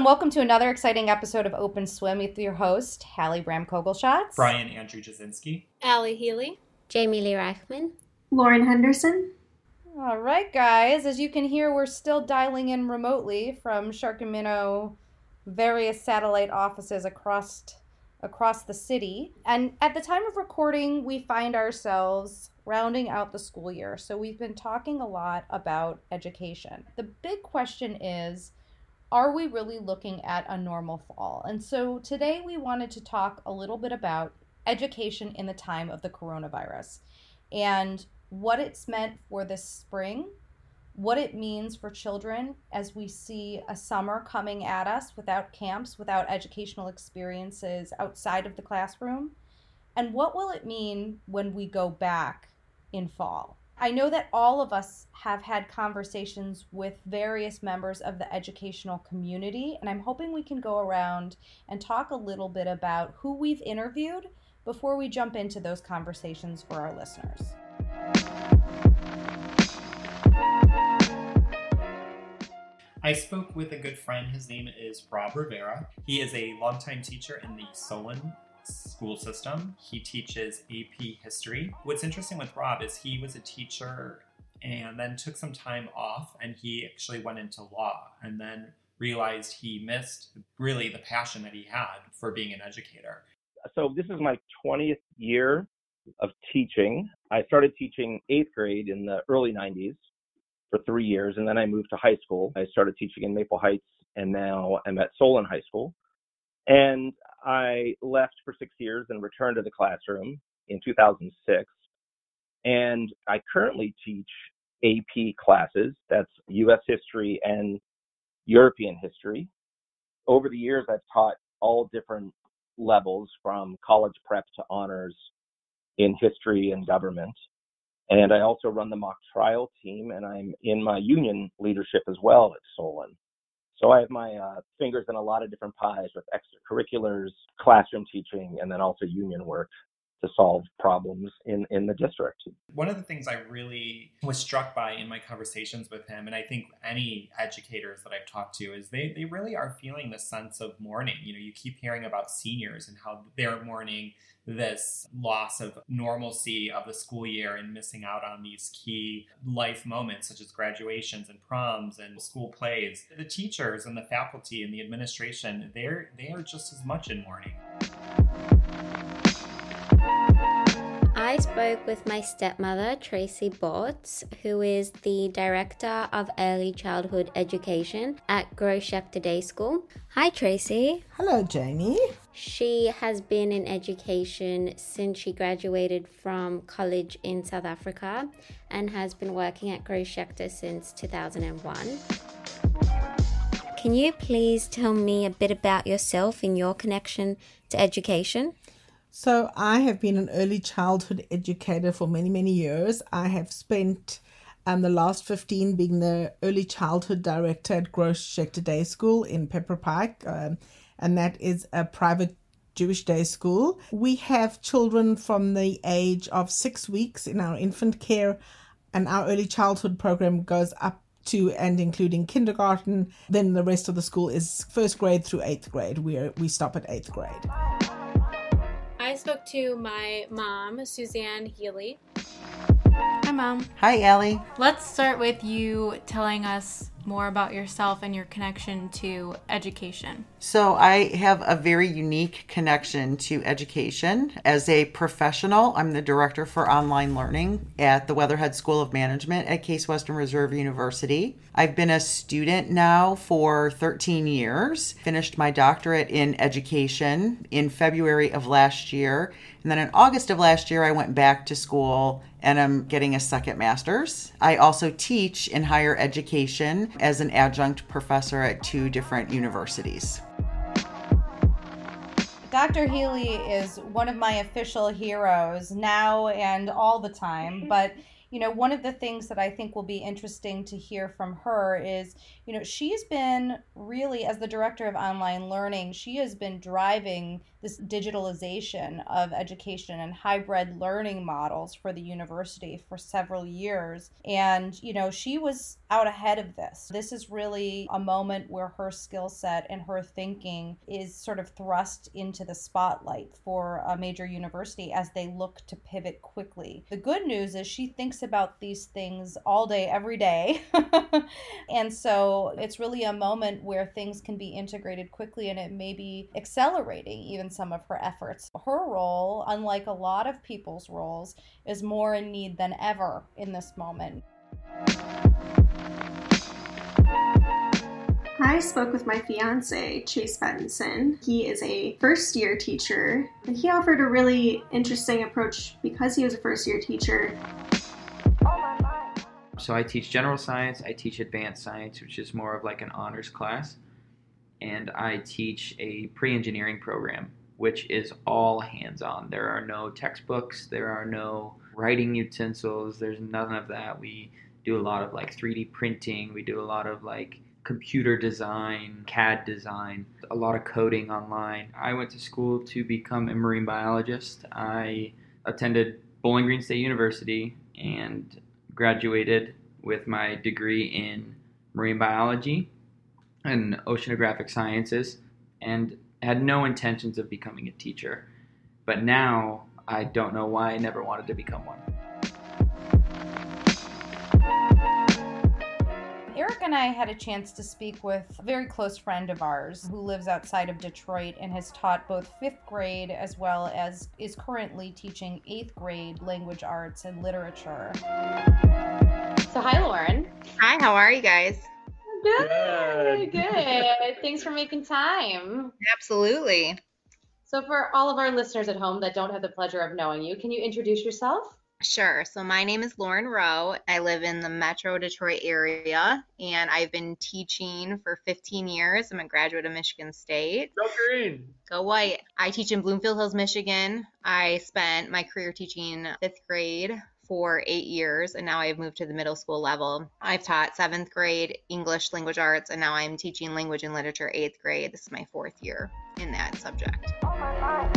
So, hello and welcome to another exciting episode of Open Swim with your host, Hallie Bram Kogelschatz. Brian Andrew Jasinski. Allie Healy. Jamie Lee Reichman. Lauren Henderson. All right, guys. As you can hear, we're still dialing in remotely from Shark and Minnow various satellite offices across across the city. And at the time of recording, we find ourselves rounding out the school year. So we've been talking a lot about education. The big question is are we really looking at a normal fall? And so today we wanted to talk a little bit about education in the time of the coronavirus and what it's meant for this spring, what it means for children as we see a summer coming at us without camps, without educational experiences outside of the classroom, and what will it mean when we go back in fall. I know that all of us have had conversations with various members of the educational community, and I'm hoping we can go around and talk a little bit about who we've interviewed before we jump into those conversations for our listeners. I spoke with a good friend. His name is Rob Rivera. He is a longtime teacher in the Solon school system. He teaches AP history. What's interesting with Rob is he was a teacher and then took some time off and he actually went into law and then realized he missed really the passion that he had for being an educator. So this is my 20th year of teaching. I started teaching eighth grade in the early 90s for three years, and then I moved to high school. I started teaching in Maple Heights, and now I'm at Solon High School. And I left for six years and returned to the classroom in 2006. And I currently teach AP classes. That's U.S. history and European history. Over the years, I've taught all different levels from college prep to honors in history and government. And I also run the mock trial team, and I'm in my union leadership as well at Solon. So I have my uh, fingers in a lot of different pies with extracurriculars, classroom teaching, and then also union work to solve problems in, in the district. One of the things I really was struck by in my conversations with him, and I think any educators that I've talked to, is they, they really are feeling the sense of mourning. You know, you keep hearing about seniors and how they're mourning this loss of normalcy of the school year and missing out on these key life moments such as graduations and proms and school plays. The teachers and the faculty and the administration, they're they are just as much in mourning. I spoke with my stepmother, Tracy Bortz, who is the Director of Early Childhood Education at Gross Schechter Day School. Hi, Tracy. Hello, Jamie. She has been in education since she graduated from college in South Africa and has been working at Gross Schechter since 2001. Can you please tell me a bit about yourself and your connection to education? So, I have been an early childhood educator for many, many years. I have spent um, the last 15 being the early childhood director at Gross Schechter Day School in Pepper Pike, um, and that is a private Jewish day school. We have children from the age of six weeks in our infant care, and our early childhood program goes up to and including kindergarten. Then the rest of the school is first grade through eighth grade. We we stop at eighth grade. I spoke to my mom, Suzanne Healy. Hi, Mom. Hi, Allie. Let's start with you telling us more about yourself and your connection to education. So, I have a very unique connection to education. As a professional, I'm the director for online learning at the Weatherhead School of Management at Case Western Reserve University. I've been a student now for 13 years, finished my doctorate in education in February of last year. And then in August of last year, I went back to school and I'm getting a second master's. I also teach in higher education as an adjunct professor at two different universities. Dr. Healy is one of my official heroes now and all the time, but you know, one of the things that I think will be interesting to hear from her is, you know, she's been really, as the director of online learning, she has been driving this digitalization of education and hybrid learning models for the university for several years. And, you know, she was out ahead of this. This is really a moment where her skill set and her thinking is sort of thrust into the spotlight for a major university as they look to pivot quickly. The good news is she thinks about these things all day, every day. and so it's really a moment where things can be integrated quickly and it may be accelerating even some of her efforts. Her role, unlike a lot of people's roles, is more in need than ever in this moment. I spoke with my fiance, Chase Benson. He is a first year teacher, and he offered a really interesting approach because he was a first year teacher. So I teach general science, I teach advanced science, which is more of like an honors class, and I teach a pre engineering program, which is all hands on. There are no textbooks, there are no writing utensils, there's none of that. We do a lot of like 3D printing, we do a lot of like computer design, CAD design, a lot of coding online. I went to school to become a marine biologist. I attended Bowling Green State University and graduated with my degree in marine biology and oceanographic sciences and had no intentions of becoming a teacher. But now I don't know why I never wanted to become one. Eric and I had a chance to speak with a very close friend of ours who lives outside of Detroit and has taught both fifth grade as well as is currently teaching eighth grade language arts and literature. So, hi, Lauren. Hi, how are you guys? Good, good. Thanks for making time. Absolutely. So, for all of our listeners at home that don't have the pleasure of knowing you, can you introduce yourself? Sure. So my name is Lauren Rowe. I live in the Metro Detroit area and I've been teaching for 15 years. I'm a graduate of Michigan State. Go green. Go white. I teach in Bloomfield Hills, Michigan. I spent my career teaching fifth grade for eight years and now I've moved to the middle school level. I've taught seventh grade English language arts and now I'm teaching language and literature eighth grade. This is my fourth year in that subject. Oh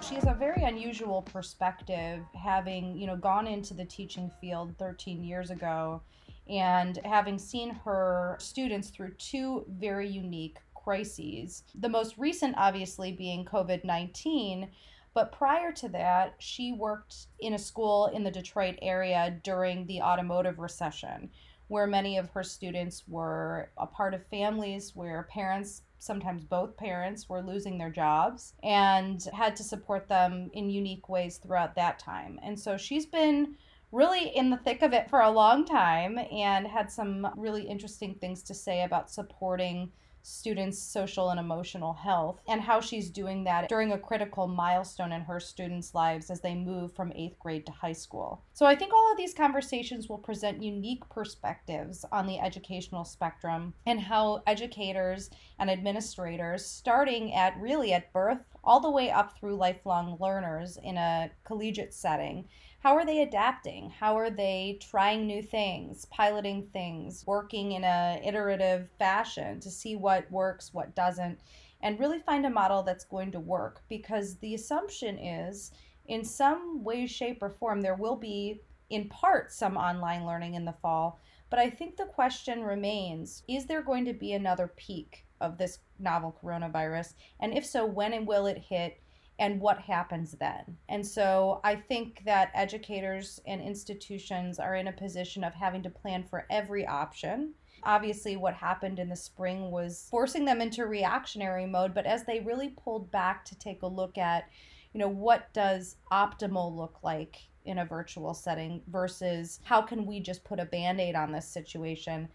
she has a very unusual perspective, having you know gone into the teaching field 13 years ago, and having seen her students through two very unique crises. The most recent, obviously, being COVID 19. But prior to that, she worked in a school in the Detroit area during the automotive recession, where many of her students were a part of families where parents sometimes both parents were losing their jobs and had to support them in unique ways throughout that time. And so she's been really in the thick of it for a long time and had some really interesting things to say about supporting students' social and emotional health and how she's doing that during a critical milestone in her students' lives as they move from eighth grade to high school. So I think all of these conversations will present unique perspectives on the educational spectrum and how educators and administrators, starting at really at birth all the way up through lifelong learners in a collegiate setting, how are they adapting? How are they trying new things piloting things working in a iterative fashion to see what works what doesn't and really find a model that's going to work? Because the assumption is in some way shape or form there will be in part some online learning in the fall but i think the question remains is there going to be another peak of this novel coronavirus? And if so when and will it hit and what happens then. And so I think that educators and institutions are in a position of having to plan for every option. Obviously, what happened in the spring was forcing them into reactionary mode, but as they really pulled back to take a look at, you know, what does optimal look like in a virtual setting versus how can we just put a band aid on this situation?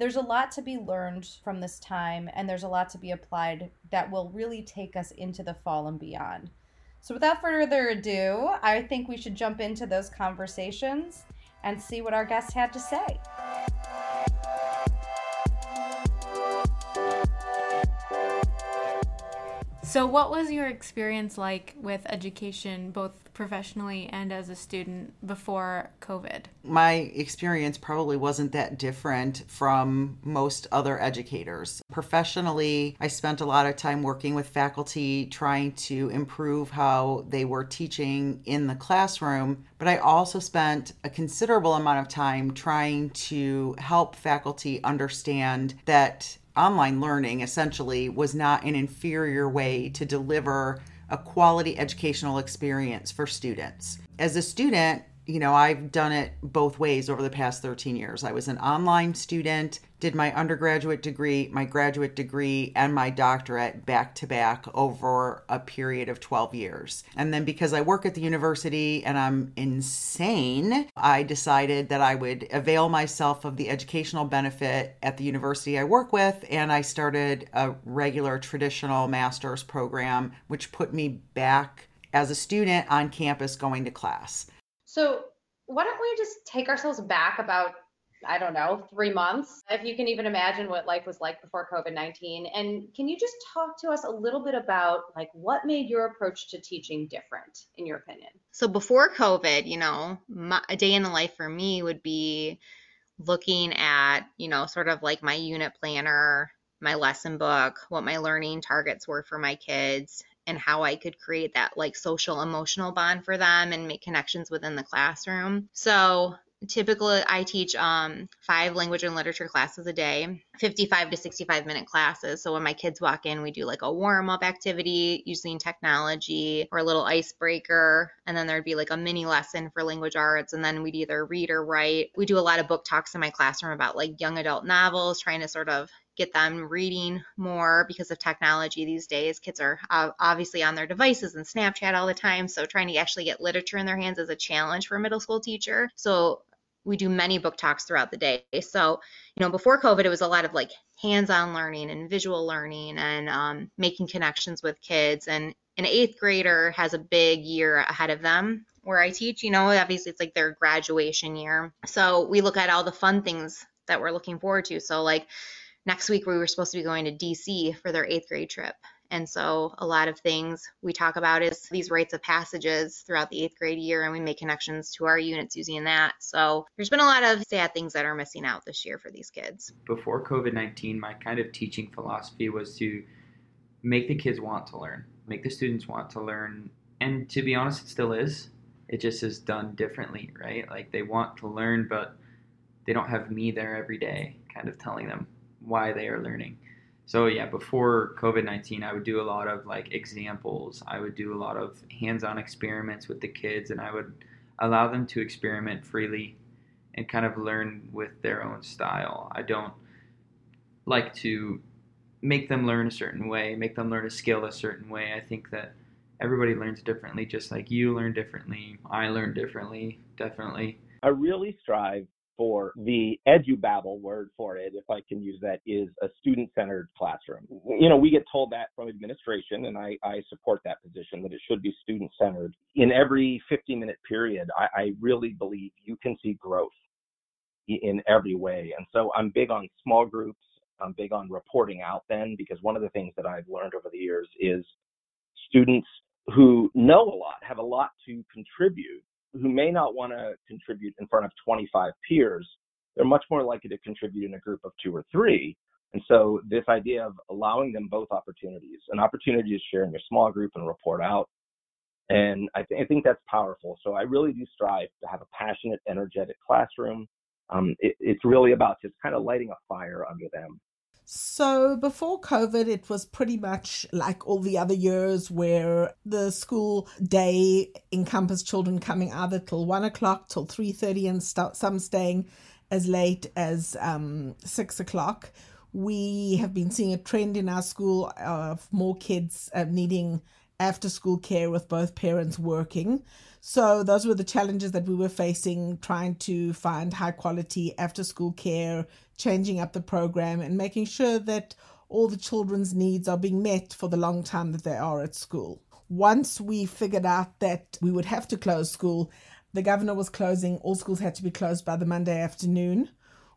There's a lot to be learned from this time, and there's a lot to be applied that will really take us into the fall and beyond. So, without further ado, I think we should jump into those conversations and see what our guests had to say. So, what was your experience like with education, both professionally and as a student, before COVID? My experience probably wasn't that different from most other educators. Professionally, I spent a lot of time working with faculty trying to improve how they were teaching in the classroom, but I also spent a considerable amount of time trying to help faculty understand that online learning essentially was not an inferior way to deliver a quality educational experience for students. As a student, you know, I've done it both ways over the past 13 years. I was an online student, did my undergraduate degree, my graduate degree, and my doctorate back to back over a period of 12 years. And then because I work at the university and I'm insane, I decided that I would avail myself of the educational benefit at the university I work with. And I started a regular traditional master's program, which put me back as a student on campus going to class. So, why don't we just take ourselves back about, I don't know, three months, if you can even imagine what life was like before COVID 19? And can you just talk to us a little bit about, like, what made your approach to teaching different, in your opinion? So, before COVID, you know, my, a day in the life for me would be looking at, you know, sort of like my unit planner, my lesson book, what my learning targets were for my kids, and how I could create that like social emotional bond for them and make connections within the classroom. So typically I teach um, five language and literature classes a day, 55 to 65 minute classes. So when my kids walk in, we do like a warm up activity using technology or a little icebreaker. And then there'd be like a mini lesson for language arts. And then we'd either read or write. We do a lot of book talks in my classroom about like young adult novels, trying to sort of get them reading more because of technology these days. Kids are obviously on their devices and Snapchat all the time. So trying to actually get literature in their hands is a challenge for a middle school teacher. So we do many book talks throughout the day. So, you know, before COVID, it was a lot of like hands-on learning and visual learning and um, making connections with kids. And an eighth grader has a big year ahead of them where I teach. You know, obviously it's like their graduation year. So we look at all the fun things that we're looking forward to. So like next week we were supposed to be going to DC for their eighth grade trip. And so a lot of things we talk about is these rites of passages throughout the eighth grade year, and we make connections to our units using that. So there's been a lot of sad things that are missing out this year for these kids. Before COVID 19, my kind of teaching philosophy was to make the kids want to learn, make the students want to learn. And to be honest, it still is. It just is done differently, right? Like they want to learn, but they don't have me there every day kind of telling them why they are learning. So yeah, before COVID nineteen, I would do a lot of like examples. I would do a lot of hands-on experiments with the kids, and I would allow them to experiment freely and kind of learn with their own style. I don't like to make them learn a certain way, make them learn a skill a certain way. I think that everybody learns differently, just like you learn differently. I learn differently, definitely. I really strive for the edubabble word for it, if I can use that, is a student-centered classroom. You know, we get told that from administration, and I, I support that position that it should be student-centered. In every 50-minute period, I, I really believe you can see growth in every way. And so I'm big on small groups. I'm big on reporting out then, because one of the things that I've learned over the years is students who know a lot, have a lot to contribute, who may not want to contribute in front of 25 peers, they're much more likely to contribute in a group of two or three. And so this idea of allowing them both opportunities, an opportunity to share in your small group and report out. And I, th- I think that's powerful. So I really do strive to have a passionate, energetic classroom. Um, it, it's really about just kind of lighting a fire under them so before COVID, it was pretty much like all the other years where the school day encompassed children coming either till one o'clock till three thirty, and st- some staying as late as um, six o'clock. We have been seeing a trend in our school of more kids uh, needing after school care with both parents working. So those were the challenges that we were facing, trying to find high quality after school care, changing up the program, and making sure that all the children's needs are being met for the long time that they are at school. Once we figured out that we would have to close school, the governor was closing, all schools had to be closed by the Monday afternoon.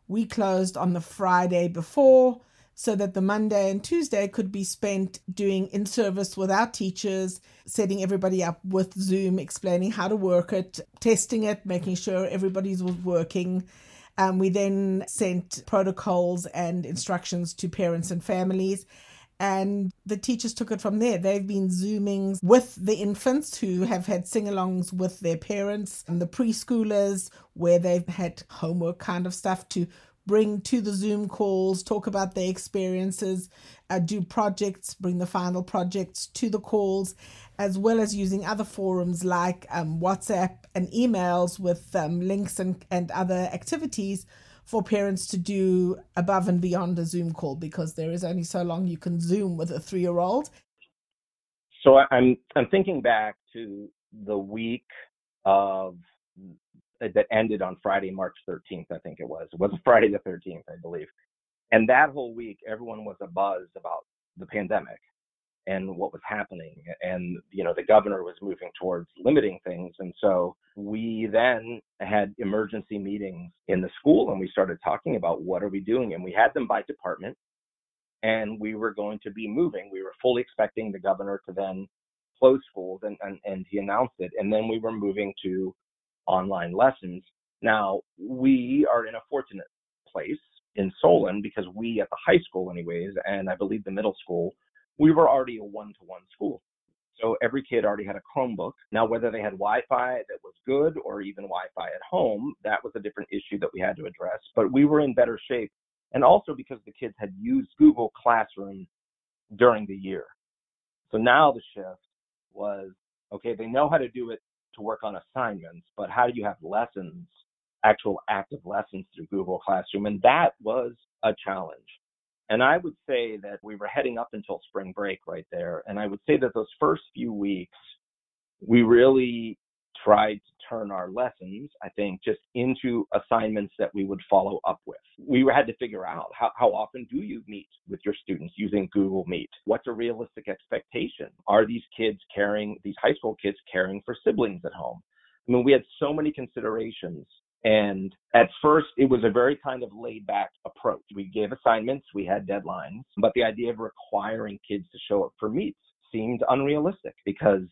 We closed on the Friday before. So that the Monday and Tuesday could be spent doing in service with our teachers, setting everybody up with Zoom, explaining how to work it, testing it, making sure everybody's was working. Um, we then sent protocols and instructions to parents and families. And the teachers took it from there. They've been Zooming with the infants who have had sing alongs with their parents and the preschoolers where they've had homework kind of stuff to bring to the Zoom calls, talk about their experiences, uh, do projects, bring the final projects to the calls, as well as using other forums like um, WhatsApp and emails with um, links and, and other activities for parents to do above and beyond a Zoom call because there is only so long you can Zoom with a three year old. So I'm I'm thinking back to the week of that ended on Friday, March 13th, I think it was. It was Friday the 13th, I believe. And that whole week, everyone was a buzz about the pandemic and what was happening. And, you know, the governor was moving towards limiting things. And so we then had emergency meetings in the school and we started talking about what are we doing? And we had them by department and we were going to be moving. We were fully expecting the governor to then close schools and, and, and he announced it. And then we were moving to online lessons. Now, we are in a fortunate place in Solon because we at the high school, anyways, and I believe the middle school, we were already a one to one school. So every kid already had a Chromebook. Now, whether they had Wi Fi that was good or even Wi Fi at home, that was a different issue that we had to address. But we were in better shape. And also because the kids had used Google Classroom during the year. So now the shift was okay, they know how to do it to work on assignments, but how do you have lessons, actual active lessons through Google Classroom? And that was a challenge. And I would say that we were heading up until spring break right there. And I would say that those first few weeks, we really tried to turn our lessons, I think, just into assignments that we would follow up with. We had to figure out how, how often do you meet with your students using Google Meet? What's a realistic expectation? Are these kids caring, these high school kids caring for siblings at home? I mean, we had so many considerations. And at first, it was a very kind of laid back approach. We gave assignments, we had deadlines, but the idea of requiring kids to show up for meets seemed unrealistic because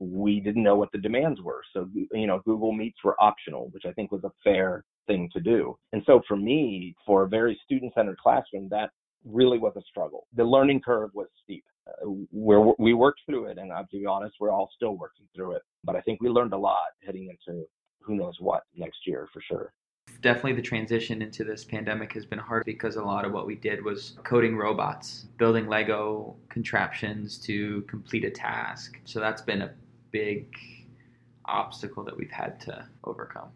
we didn't know what the demands were. So, you know, Google Meets were optional, which I think was a fair thing to do. And so for me, for a very student centered classroom, that really was a struggle. The learning curve was steep. Uh, where we worked through it, and uh, to be honest, we're all still working through it. But I think we learned a lot heading into who knows what next year for sure definitely the transition into this pandemic has been hard because a lot of what we did was coding robots, building Lego contraptions to complete a task. So that's been a big obstacle that we've had to overcome.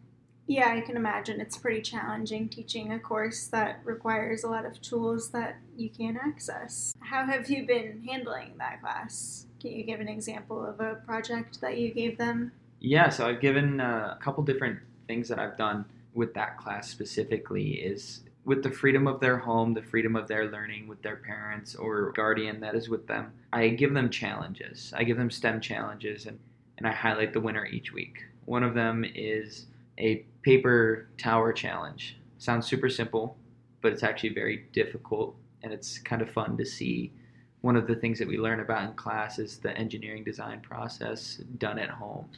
Yeah, I can imagine it's pretty challenging teaching a course that requires a lot of tools that you can't access. How have you been handling that class? Can you give an example of a project that you gave them? Yeah, so I've given uh, a couple different things that I've done with that class specifically is with the freedom of their home, the freedom of their learning with their parents or guardian that is with them, I give them challenges. I give them STEM challenges and, and I highlight the winner each week. One of them is a paper tower challenge. Sounds super simple, but it's actually very difficult and it's kind of fun to see. One of the things that we learn about in class is the engineering design process done at home.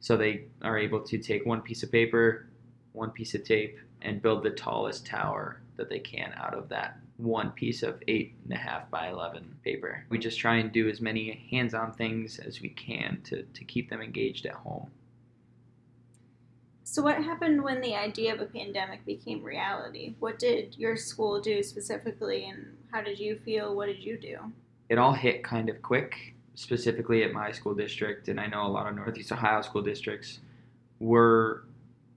So they are able to take one piece of paper, one piece of tape, and build the tallest tower that they can out of that one piece of eight and a half by 11 paper. We just try and do as many hands on things as we can to, to keep them engaged at home. So, what happened when the idea of a pandemic became reality? What did your school do specifically, and how did you feel? What did you do? It all hit kind of quick, specifically at my school district, and I know a lot of Northeast Ohio school districts were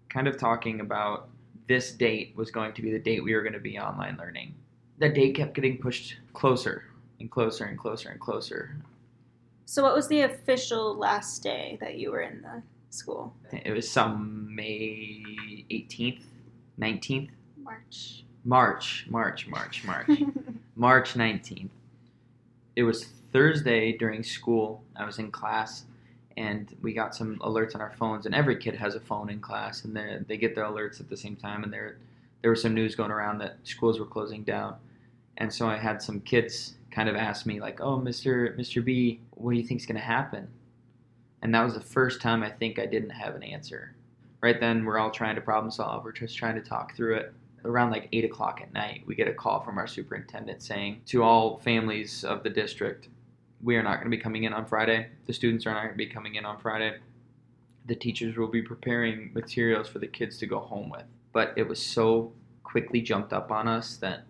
kind of talking about this date was going to be the date we were going to be online learning. The date kept getting pushed closer and closer and closer and closer. So, what was the official last day that you were in the school? It was some May 18th, 19th? March. March, March, March, March. March 19th. It was Thursday during school. I was in class and we got some alerts on our phones and every kid has a phone in class and they they get their alerts at the same time and there there was some news going around that schools were closing down And so I had some kids kind of ask me like, "Oh, Mr. Mr. B, what do you think's going to happen?" And that was the first time I think I didn't have an answer. Right then, we're all trying to problem solve. We're just trying to talk through it. Around like eight o'clock at night, we get a call from our superintendent saying to all families of the district, "We are not going to be coming in on Friday. The students are not going to be coming in on Friday. The teachers will be preparing materials for the kids to go home with." But it was so quickly jumped up on us that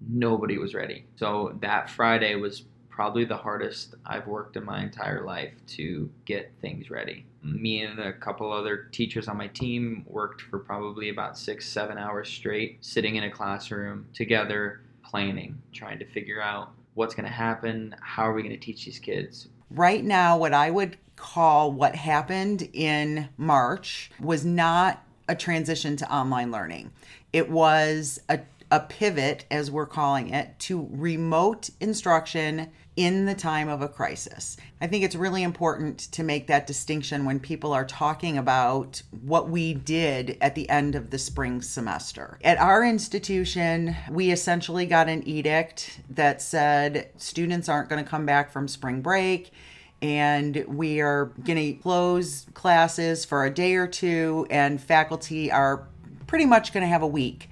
nobody was ready. So that Friday was probably the hardest I've worked in my entire life to get things ready. Me and a couple other teachers on my team worked for probably about six, seven hours straight, sitting in a classroom together, planning, trying to figure out what's going to happen, how are we going to teach these kids. Right now, what I would call what happened in March was not a transition to online learning. It was a a pivot, as we're calling it, to remote instruction in the time of a crisis. I think it's really important to make that distinction when people are talking about what we did at the end of the spring semester. At our institution, we essentially got an edict that said students aren't going to come back from spring break and we are going to close classes for a day or two, and faculty are pretty much going to have a week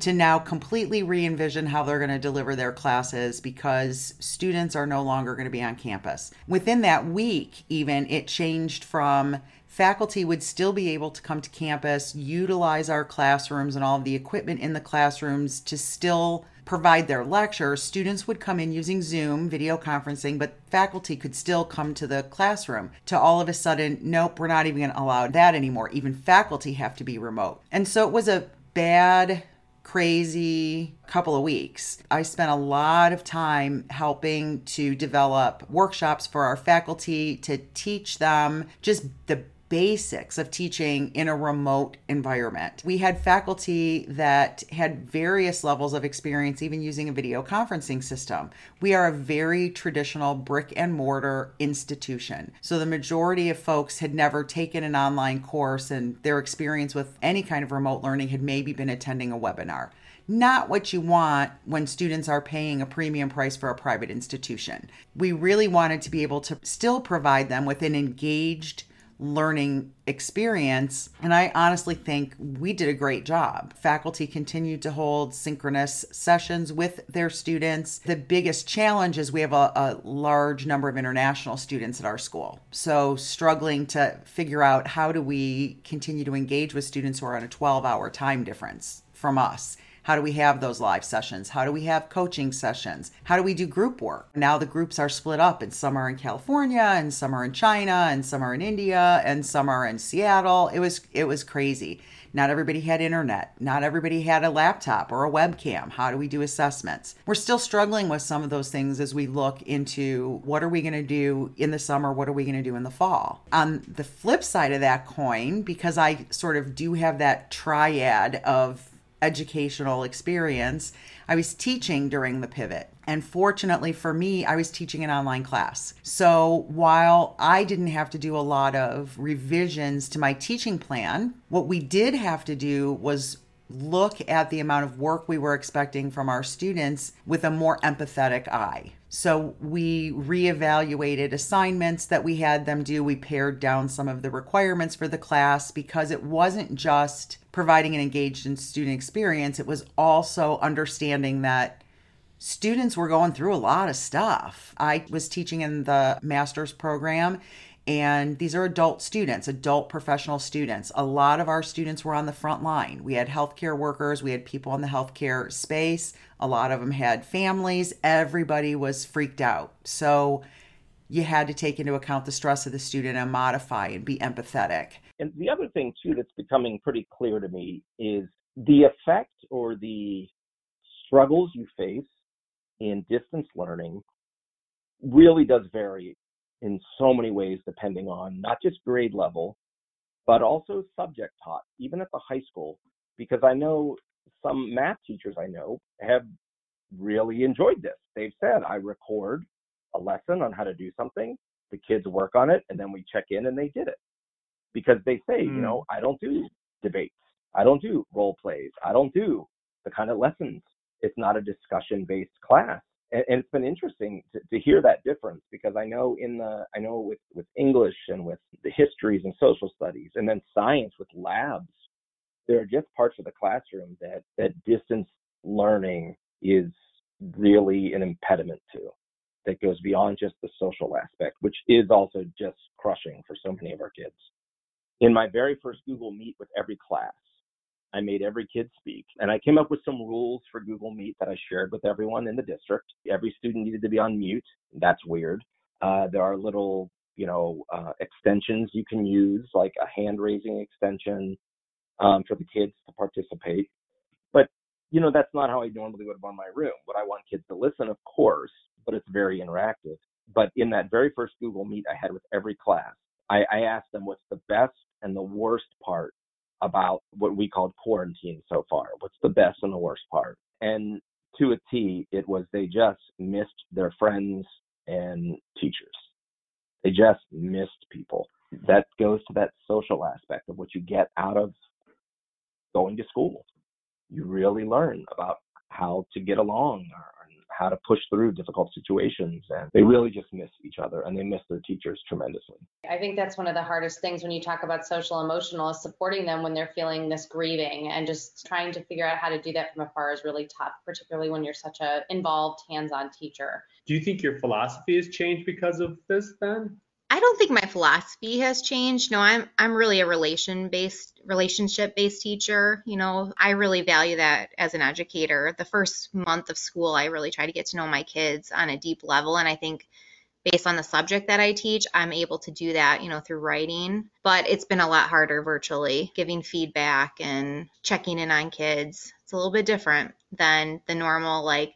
to now completely re envision how they're going to deliver their classes because students are no longer going to be on campus. Within that week, even, it changed from faculty would still be able to come to campus, utilize our classrooms and all of the equipment in the classrooms to still provide their lecture. Students would come in using Zoom video conferencing, but faculty could still come to the classroom. To all of a sudden, nope, we're not even going to allow that anymore. Even faculty have to be remote. And so it was a bad crazy couple of weeks. I spent a lot of time helping to develop workshops for our faculty to teach them just the basics of teaching in a remote environment. We had faculty that had various levels of experience, even using a video conferencing system. We are a very traditional brick and mortar institution. So the majority of folks had never taken an online course, and their experience with any kind of remote learning had maybe been attending a webinar not what you want when students are paying a premium price for a private institution. We really wanted to be able to still provide them with an engaged learning experience. And I honestly think we did a great job. Faculty continued to hold synchronous sessions with their students. The biggest challenge is we have a, a, large number of international students at our school. So, struggling to figure out how do we continue to engage with students who are on a 12 hour time difference from us how do we have those live sessions? How do we have coaching sessions? How do we do group work? Now the groups are split up, and some are in California, and some are in China, and some are in India, and some are in Seattle. It was it was crazy. Not everybody had internet. Not everybody had a laptop or a webcam. How do we do assessments? We're still struggling with some of those things as we look into what are we going to do in the summer? What are we going to do in the fall? On the flip side of that coin, because I sort of do have that triad of educational experience, I was teaching during the pivot. And fortunately for me, I was teaching an online class. So while I didn't have to do a lot of revisions to my teaching plan, what we did have to do was look at the amount of work we were expecting from our students with a more empathetic eye. So we reevaluated assignments that we had them do. We pared down some of the requirements for the class because it wasn't just providing an engaged and student experience, it was also understanding that students were going through a lot of stuff. I was teaching in the master's program and these are adult students, adult professional students. A lot of our students were on the front line. We had healthcare workers, we had people in the healthcare space. A lot of them had families. Everybody was freaked out. So you had to take into account the stress of the student and modify and be empathetic. And the other thing, too, that's becoming pretty clear to me is the effect or the struggles you face in distance learning really does vary in so many ways, depending on not just grade level, but also subject taught, even at the high school. Because I know some math teachers I know have really enjoyed this. They've said, I record a lesson on how to do something, the kids work on it, and then we check in and they did it. Because they say, mm. you know, I don't do debates, I don't do role plays, I don't do the kind of lessons It's not a discussion based class. And, and it's been interesting to, to hear that difference because I know in the I know with, with English and with the histories and social studies and then science with labs, there are just parts of the classroom that, that distance learning is really an impediment to that goes beyond just the social aspect, which is also just crushing for so many of our kids. In my very first Google Meet with every class, I made every kid speak. And I came up with some rules for Google Meet that I shared with everyone in the district. Every student needed to be on mute. That's weird. Uh, there are little, you know, uh, extensions you can use, like a hand raising extension um, for the kids to participate. But, you know, that's not how I normally would run my room. Would I want kids to listen? Of course, but it's very interactive. But in that very first Google Meet I had with every class, I, I asked them what's the best and the worst part about what we called quarantine so far. What's the best and the worst part? And to a T, it was they just missed their friends and teachers. They just missed people. That goes to that social aspect of what you get out of going to school. You really learn about how to get along or how to push through difficult situations. And they really just miss each other and they miss their teachers tremendously. I think that's one of the hardest things when you talk about social emotional is supporting them when they're feeling this grieving and just trying to figure out how to do that from afar is really tough, particularly when you're such a involved hands-on teacher. Do you think your philosophy has changed because of this then? I don't think my philosophy has changed. No, I'm I'm really a relation based relationship based teacher. You know, I really value that as an educator. The first month of school, I really try to get to know my kids on a deep level and I think based on the subject that I teach, I'm able to do that, you know, through writing. But it's been a lot harder virtually, giving feedback and checking in on kids. It's a little bit different than the normal like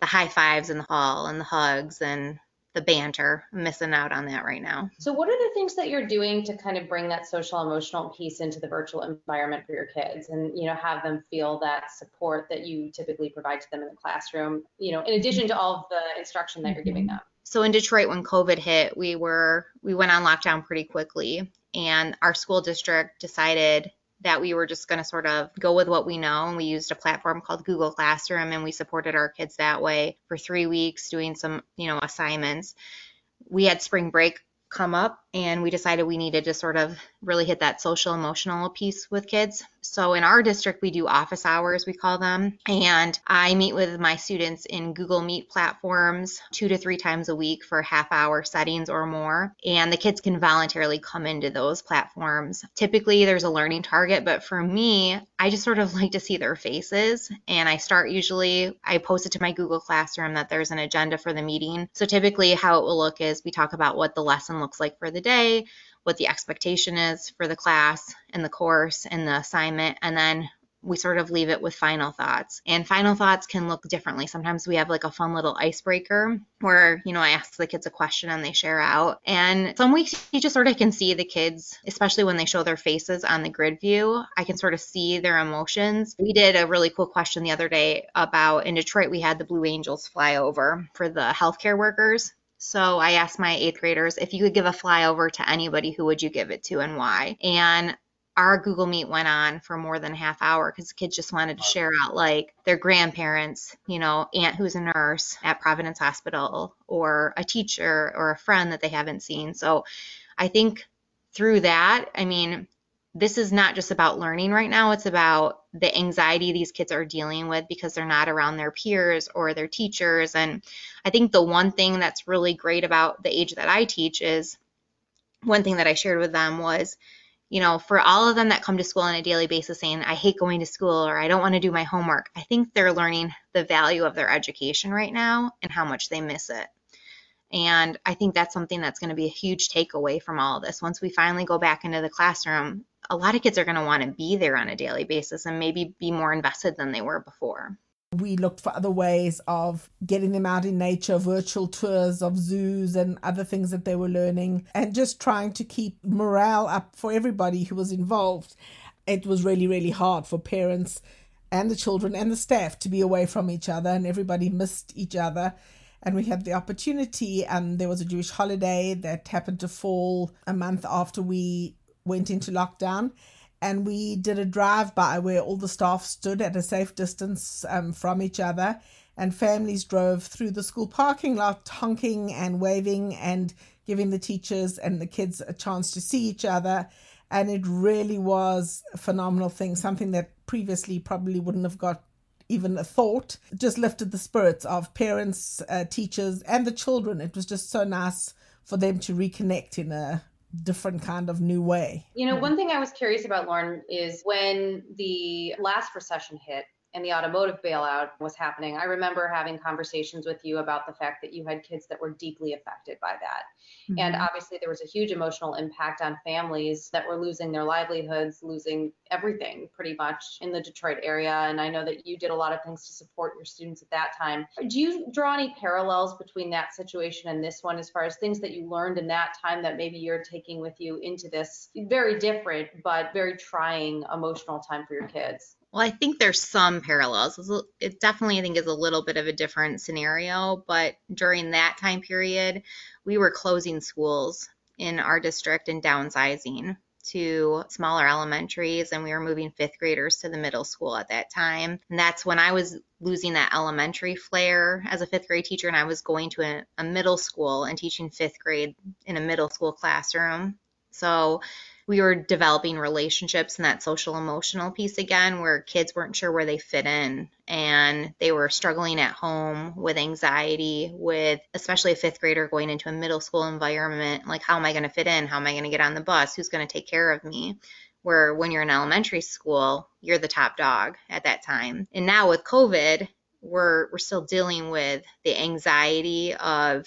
the high fives in the hall and the hugs and the banter. I'm missing out on that right now. So, what are the things that you're doing to kind of bring that social emotional piece into the virtual environment for your kids, and you know, have them feel that support that you typically provide to them in the classroom? You know, in addition to all of the instruction that you're giving mm-hmm. them. So in Detroit, when COVID hit, we were we went on lockdown pretty quickly, and our school district decided that we were just going to sort of go with what we know. And we used a platform called Google Classroom and we supported our kids that way for three weeks doing some, you know, assignments. We had spring break come up and we decided we needed to sort of really hit that social emotional piece with kids. So in our district, we do office hours, we call them. And I meet with my students in Google Meet platforms two to three times a week for half hour settings or more. And the kids can voluntarily come into those platforms. Typically, there's a learning target, but for me, I just sort of like to see their faces. And I start usually, I post it to my Google Classroom that there's an agenda for the meeting. So typically, how it will look is we talk about what the lesson looks like for the day, what the expectation is for the class and the course and the assignment, and then we sort of leave it with final thoughts. And final thoughts can look differently. Sometimes we have like a fun little icebreaker where, you know, I ask the kids a question and they share out. And some weeks you just sort of can see the kids, especially when they show their faces on the grid view, I can sort of see their emotions. We did a really cool question the other day about in Detroit, we had the Blue Angels fly over for the healthcare workers. So I asked my eighth graders if you could give a flyover to anybody, who would you give it to and why? And our Google Meet went on for more than a half hour because the kids just wanted to share out like their grandparents, you know, aunt who's a nurse at Providence Hospital, or a teacher or a friend that they haven't seen. So I think through that, I mean, this is not just about learning right now, it's about the anxiety these kids are dealing with because they're not around their peers or their teachers. And I think the one thing that's really great about the age that I teach is one thing that I shared with them was, you know, for all of them that come to school on a daily basis saying, I hate going to school or I don't want to do my homework, I think they're learning the value of their education right now and how much they miss it. And I think that's something that's going to be a huge takeaway from all of this. Once we finally go back into the classroom, a lot of kids are going to want to be there on a daily basis and maybe be more invested than they were before. We looked for other ways of getting them out in nature, virtual tours of zoos and other things that they were learning, and just trying to keep morale up for everybody who was involved. It was really, really hard for parents and the children and the staff to be away from each other, and everybody missed each other and we had the opportunity and there was a jewish holiday that happened to fall a month after we went into lockdown. and we did a drive by where all the staff stood at a safe distance um, from each other, and families drove through the school parking lot, honking and waving and giving the teachers and the kids a chance to see each other. And it really was a phenomenal thing, something that previously probably wouldn't have got even a thought. Just lifted the spirits of parents, uh, teachers, and the children. It was just so nice for them to reconnect in a different kind of new way. You know, hmm. one thing I was curious about, Lauren, is when the last recession hit, and the automotive bailout was happening, I remember having conversations with you about the fact that you had kids that were deeply affected by that. Mm-hmm. And obviously, there was a huge emotional impact on families that were losing their livelihoods, losing everything pretty much in the Detroit area. And I know that you did a lot of things to support your students at that time. Do you draw any parallels between that situation and this one as far as things that you learned in that time that maybe you're taking with you into this very different but very trying emotional time for your kids? Well, I think there's some parallels. It definitely, I think, is a little bit of a different scenario. But during that time period, we were closing schools in our district and downsizing to smaller elementaries, and we were moving fifth graders to the middle school at that time. And that's when I was losing that elementary flair as a fifth grade teacher, and I was going to a, a middle school and teaching fifth grade in a middle school classroom. So we were developing relationships and that social emotional piece again where kids weren't sure where they fit in and they were struggling at home with anxiety with especially a fifth grader going into a middle school environment like how am i going to fit in? How am i going to get on the bus? Who's going to take care of me? Where when you're in elementary school you're the top dog at that time. And now with covid we're we're still dealing with the anxiety of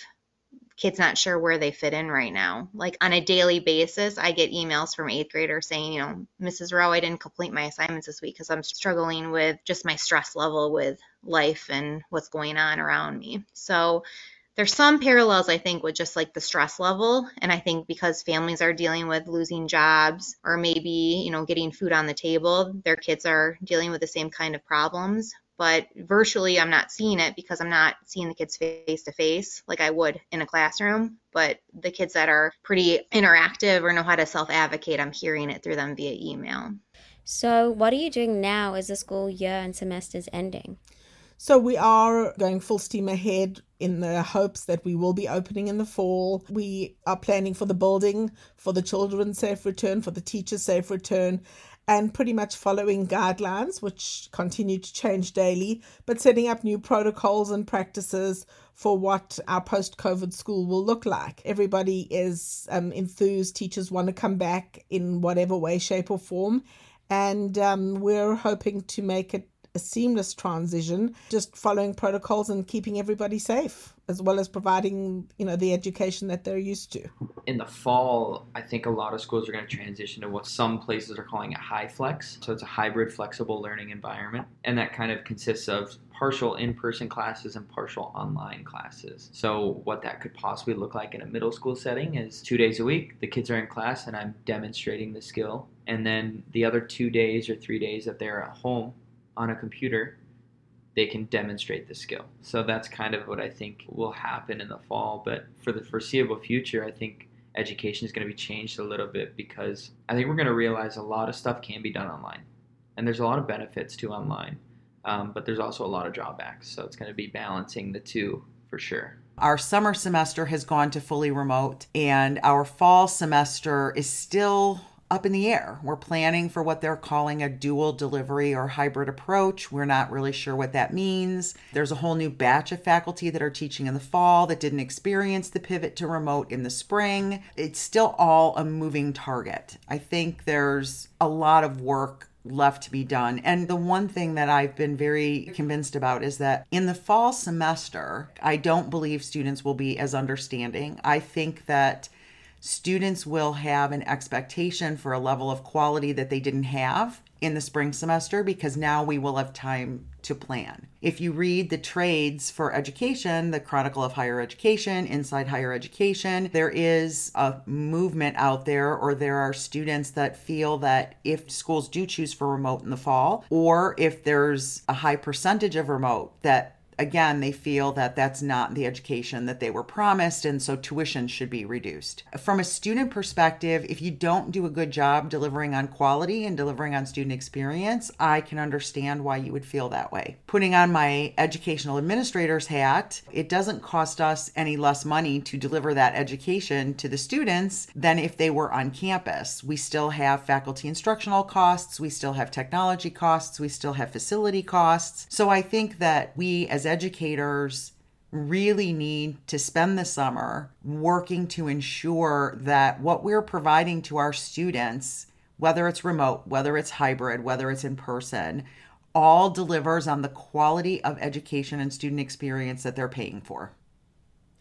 kids not sure where they fit in right now. Like on a daily basis, I get emails from eighth graders saying, you know, Mrs. Rowe, I didn't complete my assignments this week because I'm struggling with just my stress level with life and what's going on around me. So there's some parallels, I think, with just like the stress level. And I think because families are dealing with losing jobs or maybe, you know, getting food on the table, their kids are dealing with the same kind of problems but virtually I'm not seeing it because I'm not seeing the kids face to face like I would in a classroom. But the kids that are pretty interactive or know how to self advocate, I'm hearing it through them via email. So, what are you doing now as the school year and semester's ending? So, we are going full steam ahead in the hopes that we will be opening in the fall. We are planning for the building, for the children's safe return, for the teachers' safe return, and pretty much following guidelines, which continue to change daily, but setting up new protocols and practices for what our post COVID school will look like. Everybody is um, enthused, teachers want to come back in whatever way, shape, or form. And um, we're hoping to make it a seamless transition, just following protocols and keeping everybody safe, as well as providing, you know, the education that they're used to. In the fall, I think a lot of schools are going to transition to what some places are calling a HyFlex. So it's a hybrid flexible learning environment. And that kind of consists of partial in-person classes and partial online classes. So what that could possibly look like in a middle school setting is two days a week, the kids are in class and I'm demonstrating the skill. And then the other two days or three days that they're at home, on a computer, they can demonstrate the skill. So that's kind of what I think will happen in the fall. But for the foreseeable future, I think education is going to be changed a little bit because I think we're going to realize a lot of stuff can be done online. And there's a lot of benefits to online, um, but there's also a lot of drawbacks. So it's going to be balancing the two for sure. Our summer semester has gone to fully remote, and our fall semester is still up in the air. We're planning for what they're calling a dual delivery or hybrid approach. We're not really sure what that means. There's a whole new batch of faculty that are teaching in the fall that didn't experience the pivot to remote in the spring. It's still all a moving target. I think there's a lot of work left to be done. And the one thing that I've been very convinced about is that in the fall semester, I don't believe students will be as understanding. I think that students will have an expectation for a level of quality that they didn't have in the spring semester because now we will have time to plan. If you read the trades for education, the Chronicle of Higher Education, Inside Higher Education, there is a movement out there, or there are students that feel that if schools do choose for remote in the fall, or if there's a high percentage of remote, that again, they feel that that's not the education that they were promised, and so tuition should be reduced. From a student perspective, if you don't do a good job delivering on quality and delivering on student experience, I can understand why you would feel that way. Putting on my educational administrator's hat, it doesn't cost us any less money to deliver that education to the students than if they were on campus. We still have faculty instructional costs, we still have technology costs, we still have facility costs. So I think that we as educators really need to spend the summer working to ensure that what we're providing to our students, whether it's remote, whether it's hybrid, whether it's in person, all delivers on the quality of education and student experience that they're paying for.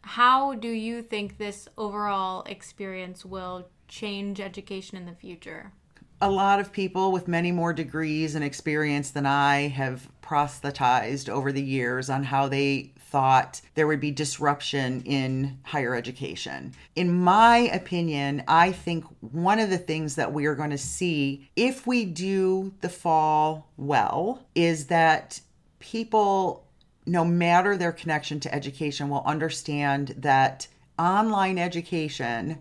How do you think this overall experience will change education in the future? a lot of people with many more degrees and experience than I have proselytized over the years on how they thought there would be disruption in higher education. In my opinion, I think one of the things that we are going to see if we do the fall well is that people, no matter their connection to education, will understand that online education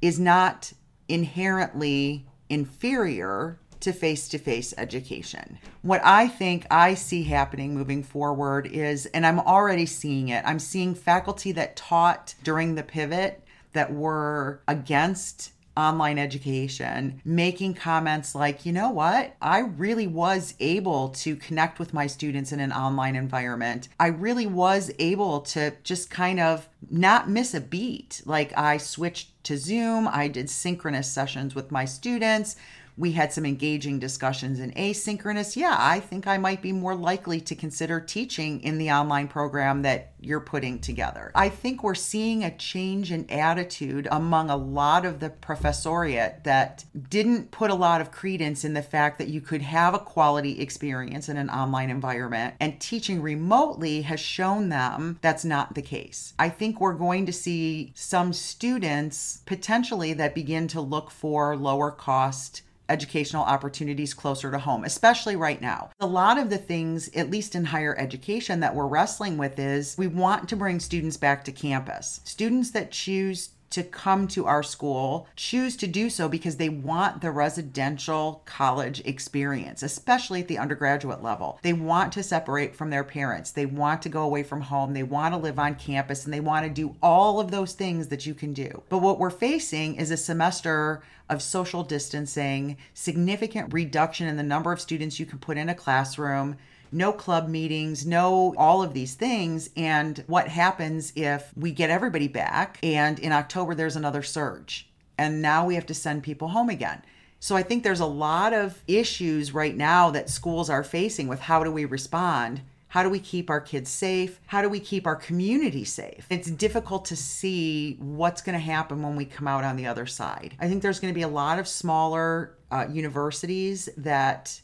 is not inherently inferior to face to face education. What I think I see happening moving forward is, and I'm already seeing it, I'm seeing faculty that taught during the pivot that were against online education making comments like, you know what? I really was able to connect with my students in an online environment. I really was able to just kind of not miss a beat. Like I switched to Zoom, I did synchronous sessions with my students we had some engaging discussions in asynchronous. Yeah, I think I might be more likely to consider teaching in the online program that you're putting together. I think we're seeing a change in attitude among a lot of the professoriate that didn't put a lot of credence in the fact that you could have a quality experience in an online environment, and teaching remotely has shown them that's not the case. I think we're going to see some students potentially that begin to look for lower cost educational opportunities closer to home, especially right now. A lot of the things, at least in higher education, that we're wrestling with is we want to bring students back to campus. Students that choose to come to our school choose to do so because they want the residential college experience, especially at the undergraduate level. They want to separate from their parents. They want to go away from home. They want to live on campus and they want to do all of those things that you can do. But what we're facing is a semester of social distancing, significant reduction in the number of students you can put in a classroom no club meetings, no all of these things. And what happens if we get everybody back and in October there's another surge and now we have to send people home again? So I think there's a lot of issues right now that schools are facing with how do we respond? How do we keep our kids safe? How do we keep our community safe? It's difficult to see what's going to happen when we come out on the other side. I think there's going to be a lot of smaller uh, universities that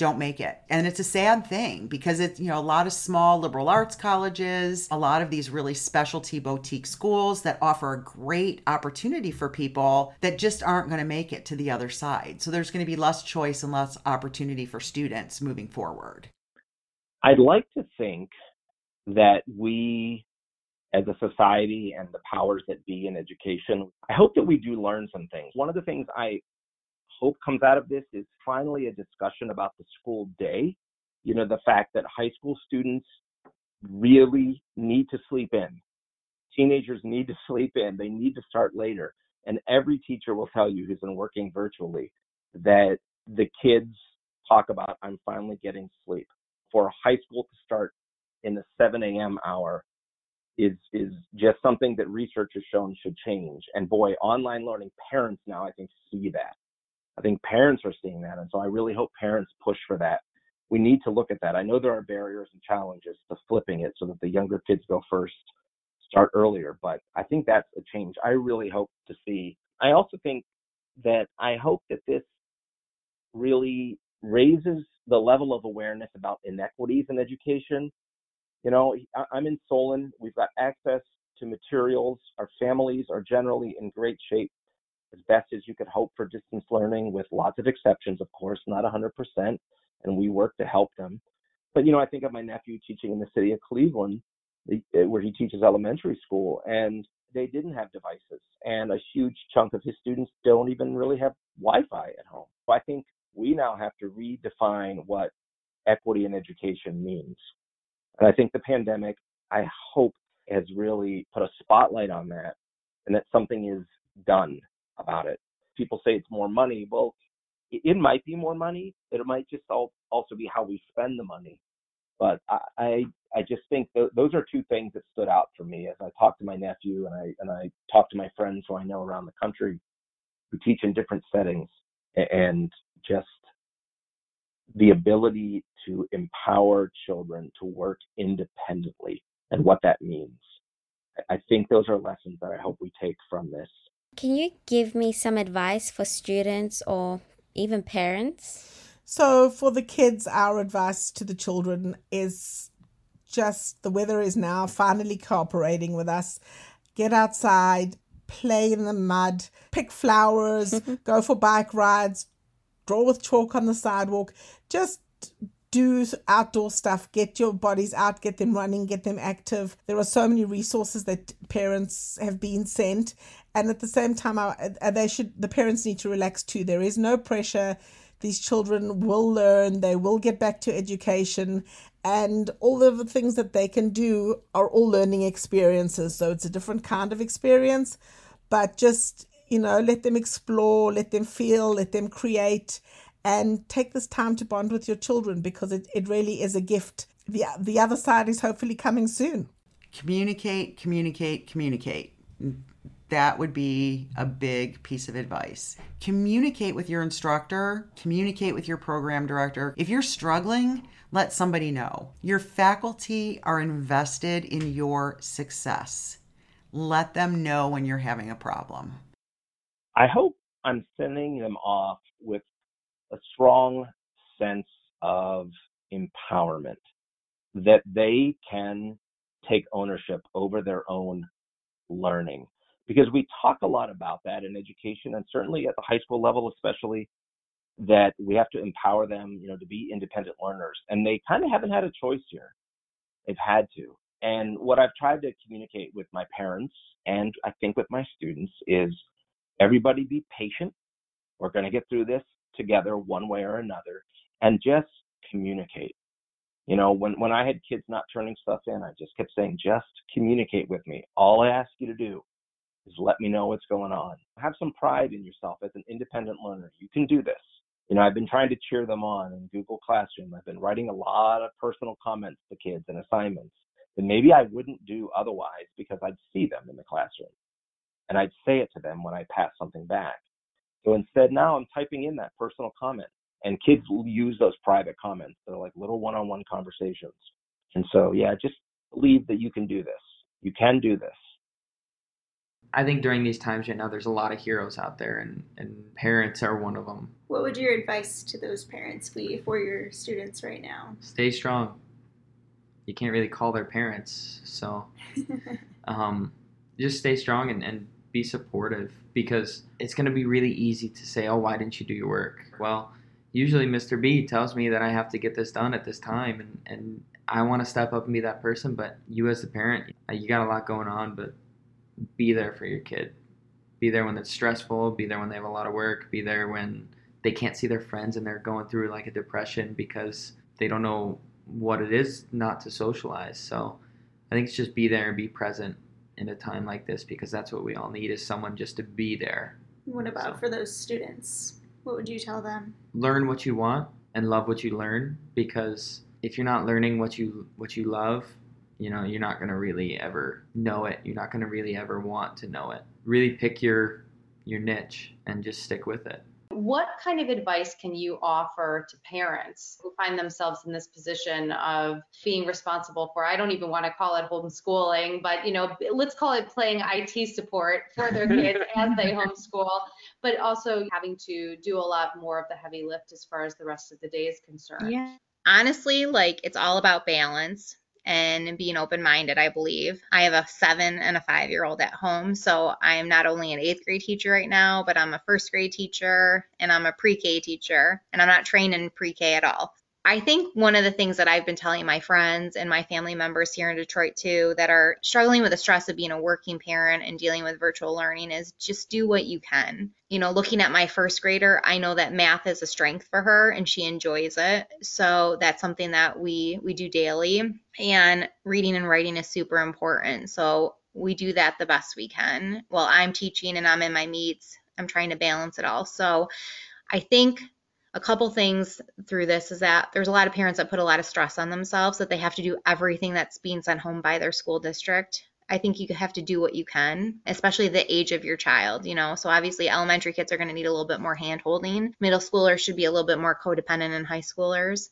don't make it. And it's a sad thing because it's, you know, a lot of small liberal arts colleges, a lot of these really specialty boutique schools that offer a great opportunity for people that just aren't going to make it to the other side. So there's going to be less choice and less opportunity for students moving forward. I'd like to think that we as a society and the powers that be in education, I hope that we do learn some things. One of the things I hope comes out of this is finally a discussion about the school day. You know, the fact that high school students really need to sleep in. Teenagers need to sleep in. They need to start later. And every teacher will tell you who's been working virtually that the kids talk about, I'm finally getting sleep. For high school to start in the 7 a.m. hour is is just something that research has shown should change. And boy, online learning parents now I think see that. I think parents are seeing that. And so I really hope parents push for that. We need to look at that. I know there are barriers and challenges to flipping it so that the younger kids go first, start earlier, but I think that's a change I really hope to see. I also think that I hope that this really raises the level of awareness about inequities in education. You know, I'm in Solon. We've got access to materials. Our families are generally in great shape as best as you could hope for distance learning with lots of exceptions, of course, not 100%. And we work to help them. But you know, I think of my nephew teaching in the city of Cleveland, eh, where he teaches elementary school, and they didn't have devices, and a huge chunk of his students don't even really have Wi-Fi at home. So I think we now have to redefine what equity in education means. And I think the pandemic, I hope, has really put a spotlight on that and that something is done about it. People say it's more money. Well, it might be more money. It might just also be how we spend the money. But I, I, I just think th- those are two things that stood out for me as I talked to my nephew and I and I talked to my friends who I know around the country who teach in different settings and just the ability to empower children to work independently and what that means. I think those are lessons that I hope we take from this. Can you give me some advice for students or even parents? So, for the kids, our advice to the children is just the weather is now finally cooperating with us. Get outside, play in the mud, pick flowers, go for bike rides, draw with chalk on the sidewalk. Just do outdoor stuff, get your bodies out, get them running, get them active. There are so many resources that parents have been sent, and at the same time, uh, they should the parents need to relax too. There is no pressure. These children will learn, they will get back to education, and all of the things that they can do are all learning experiences. So it's a different kind of experience, but just you know, let them explore, let them feel, let them create, and take this time to bond with your children because it, it really is a gift. The, the other side is hopefully coming soon. Communicate, communicate, communicate. That would be a big piece of advice. Communicate with your instructor, communicate with your program director. If you're struggling, let somebody know. Your faculty are invested in your success. Let them know when you're having a problem. I hope I'm sending them off with a strong sense of empowerment that they can take ownership over their own learning. Because we talk a lot about that in education and certainly at the high school level, especially that we have to empower them, you know, to be independent learners. And they kind of haven't had a choice here. They've had to. And what I've tried to communicate with my parents and I think with my students is everybody be patient. We're going to get through this together one way or another and just communicate. You know, when, when I had kids not turning stuff in, I just kept saying, just communicate with me. All I ask you to do is let me know what's going on. Have some pride in yourself as an independent learner. You can do this. You know, I've been trying to cheer them on in Google Classroom. I've been writing a lot of personal comments to kids and assignments that maybe I wouldn't do otherwise because I'd see them in the classroom and I'd say it to them when I pass something back. So instead, now I'm typing in that personal comment, and kids use those private comments. They're like little one-on-one conversations. And so, yeah, just believe that you can do this. You can do this. I think during these times right now, there's a lot of heroes out there, and, and parents are one of them. What would your advice to those parents be for your students right now? Stay strong. You can't really call their parents, so um, just stay strong and, and be supportive because it's going to be really easy to say, oh, why didn't you do your work? Well, usually Mr. B tells me that I have to get this done at this time, and, and I want to step up and be that person. But you, as the parent, you got a lot going on, but be there for your kid. Be there when it's stressful, be there when they have a lot of work, be there when they can't see their friends and they're going through like a depression because they don't know what it is not to socialize. So I think it's just be there and be present in a time like this because that's what we all need is someone just to be there. What about so, for those students? What would you tell them? Learn what you want and love what you learn because if you're not learning what you what you love, you know, you're not going to really ever know it. You're not going to really ever want to know it. Really pick your your niche and just stick with it. What kind of advice can you offer to parents who find themselves in this position of being responsible for, I don't even want to call it homeschooling, but you know, let's call it playing IT support for their kids as they homeschool, but also having to do a lot more of the heavy lift as far as the rest of the day is concerned. Yeah. Honestly, like it's all about balance and being open minded, I believe. I have a seven and a five year old at home. So I'm not only an eighth grade teacher right now, but I'm a first grade teacher and I'm a pre K teacher. And I'm not trained in pre K at all. I think one of the things that I've been telling my friends and my family members here in Detroit too that are struggling with the stress of being a working parent and dealing with virtual learning is just do what you can. You know, looking at my first grader, I know that math is a strength for her and she enjoys it. So that's something that we we do daily. And reading and writing is super important. So we do that the best we can. While I'm teaching and I'm in my meets, I'm trying to balance it all. So I think a couple things through this is that there's a lot of parents that put a lot of stress on themselves that they have to do everything that's being sent home by their school district. I think you have to do what you can, especially the age of your child, you know. So obviously elementary kids are going to need a little bit more hand holding. Middle schoolers should be a little bit more codependent than high schoolers.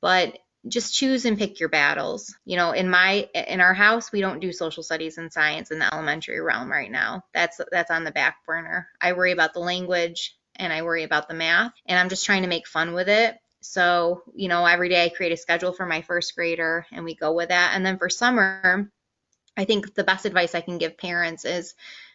But just choose and pick your battles. You know, in my in our house, we don't do social studies and science in the elementary realm right now. That's that's on the back burner. I worry about the language and I worry about the math and I'm just trying to make fun with it. So, you know, every day I create a schedule for my first grader and we go with that. And then for summer, I think the best advice I can give parents is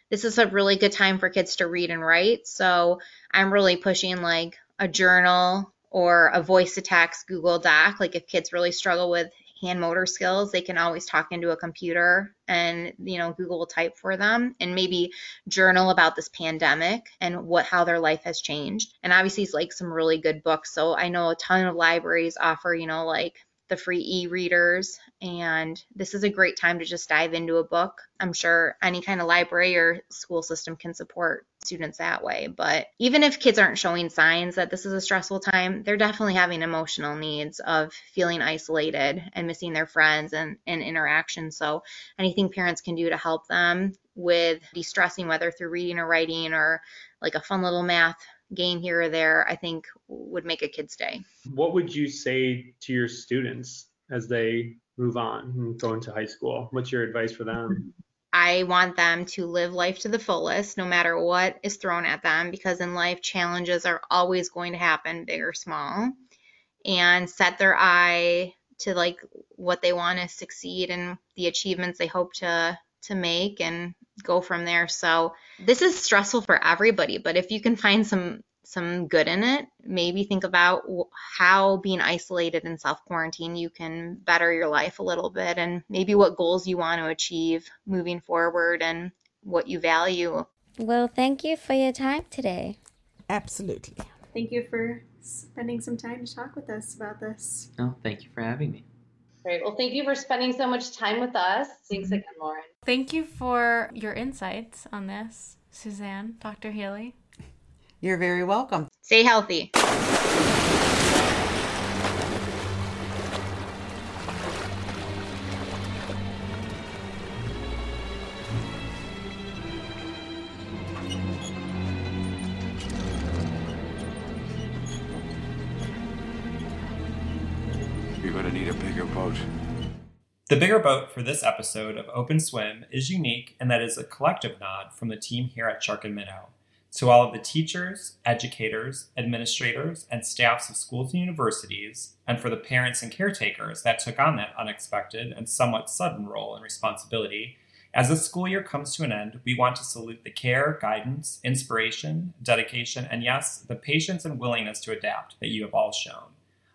this is a really good time for kids to read and write. So I'm really pushing like a journal or a voice text Google Doc. Like if kids really struggle with hand motor skills, they can always talk into a computer and you know Google will type for them and maybe journal about this pandemic and what how their life has changed. And obviously it's like some really good books. So I know a ton of libraries offer, you know, like the free e-readers and this is a great time to just dive into a book. I'm sure any kind of library or school system can support students that way. But even if kids aren't showing signs that this is a stressful time, they're definitely having emotional needs of feeling isolated and missing their friends and, and interaction. So anything parents can do to help them with de-stressing, whether through reading or writing or like a fun little math game here or there, I think would make a kid's day. What would you say to your students as they move on and go into high school? What's your advice for them? I want them to live life to the fullest, no matter what is thrown at them, because in life, challenges are always going to happen, big or small, and set their eye to like what they want to succeed and the achievements they hope to to make and go from there. So this is stressful for everybody, but if you can find some some good in it, maybe think about how being isolated and self quarantine you can better your life a little bit and maybe what goals you want to achieve moving forward and what you value. Well, thank you for your time today. Absolutely. Thank you for spending some time to talk with us about this. No, thank you for having me. Great. Well, thank you for spending so much time with us. Thanks again, Lauren. Thank you for your insights on this, Suzanne, Dr. Healy. You're very welcome. Stay healthy. You're gonna need a bigger boat. The bigger boat for this episode of Open Swim is unique and that is a collective nod from the team here at Shark and Minnow to all of the teachers, educators, administrators, and staffs of schools and universities, and for the parents and caretakers that took on that unexpected and somewhat sudden role and responsibility. As the school year comes to an end, we want to salute the care, guidance, inspiration, dedication, and yes, the patience and willingness to adapt that you have all shown.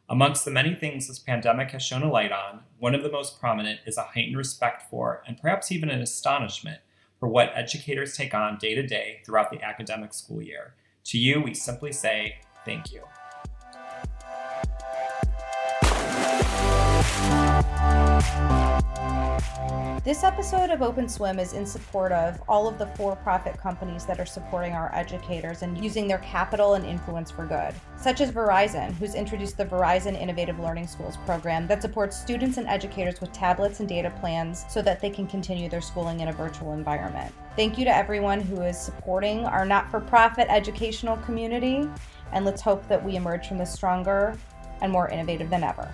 Amongst the many things this pandemic has shown a light on, one of the most prominent is a heightened respect for, and perhaps even an astonishment for what educators take on day to day throughout the academic school year. To you, we simply say thank you. This episode of Open Swim is in support of all of the for profit companies that are supporting our educators and using their capital and influence for good, such as Verizon, who's introduced the Verizon Innovative Learning Schools program that supports students and educators with tablets and data plans so that they can continue their schooling in a virtual environment. Thank you to everyone who is supporting our not for profit educational community, and let's hope that we emerge from this stronger and more innovative than ever.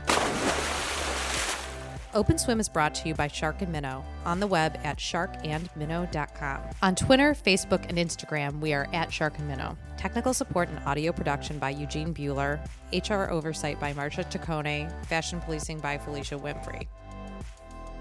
Open Swim is brought to you by Shark and Minnow on the web at sharkandminnow.com. On Twitter, Facebook, and Instagram, we are at Shark and Minnow. Technical support and audio production by Eugene Bueller. HR oversight by Marcia Taccone. Fashion policing by Felicia Winfrey.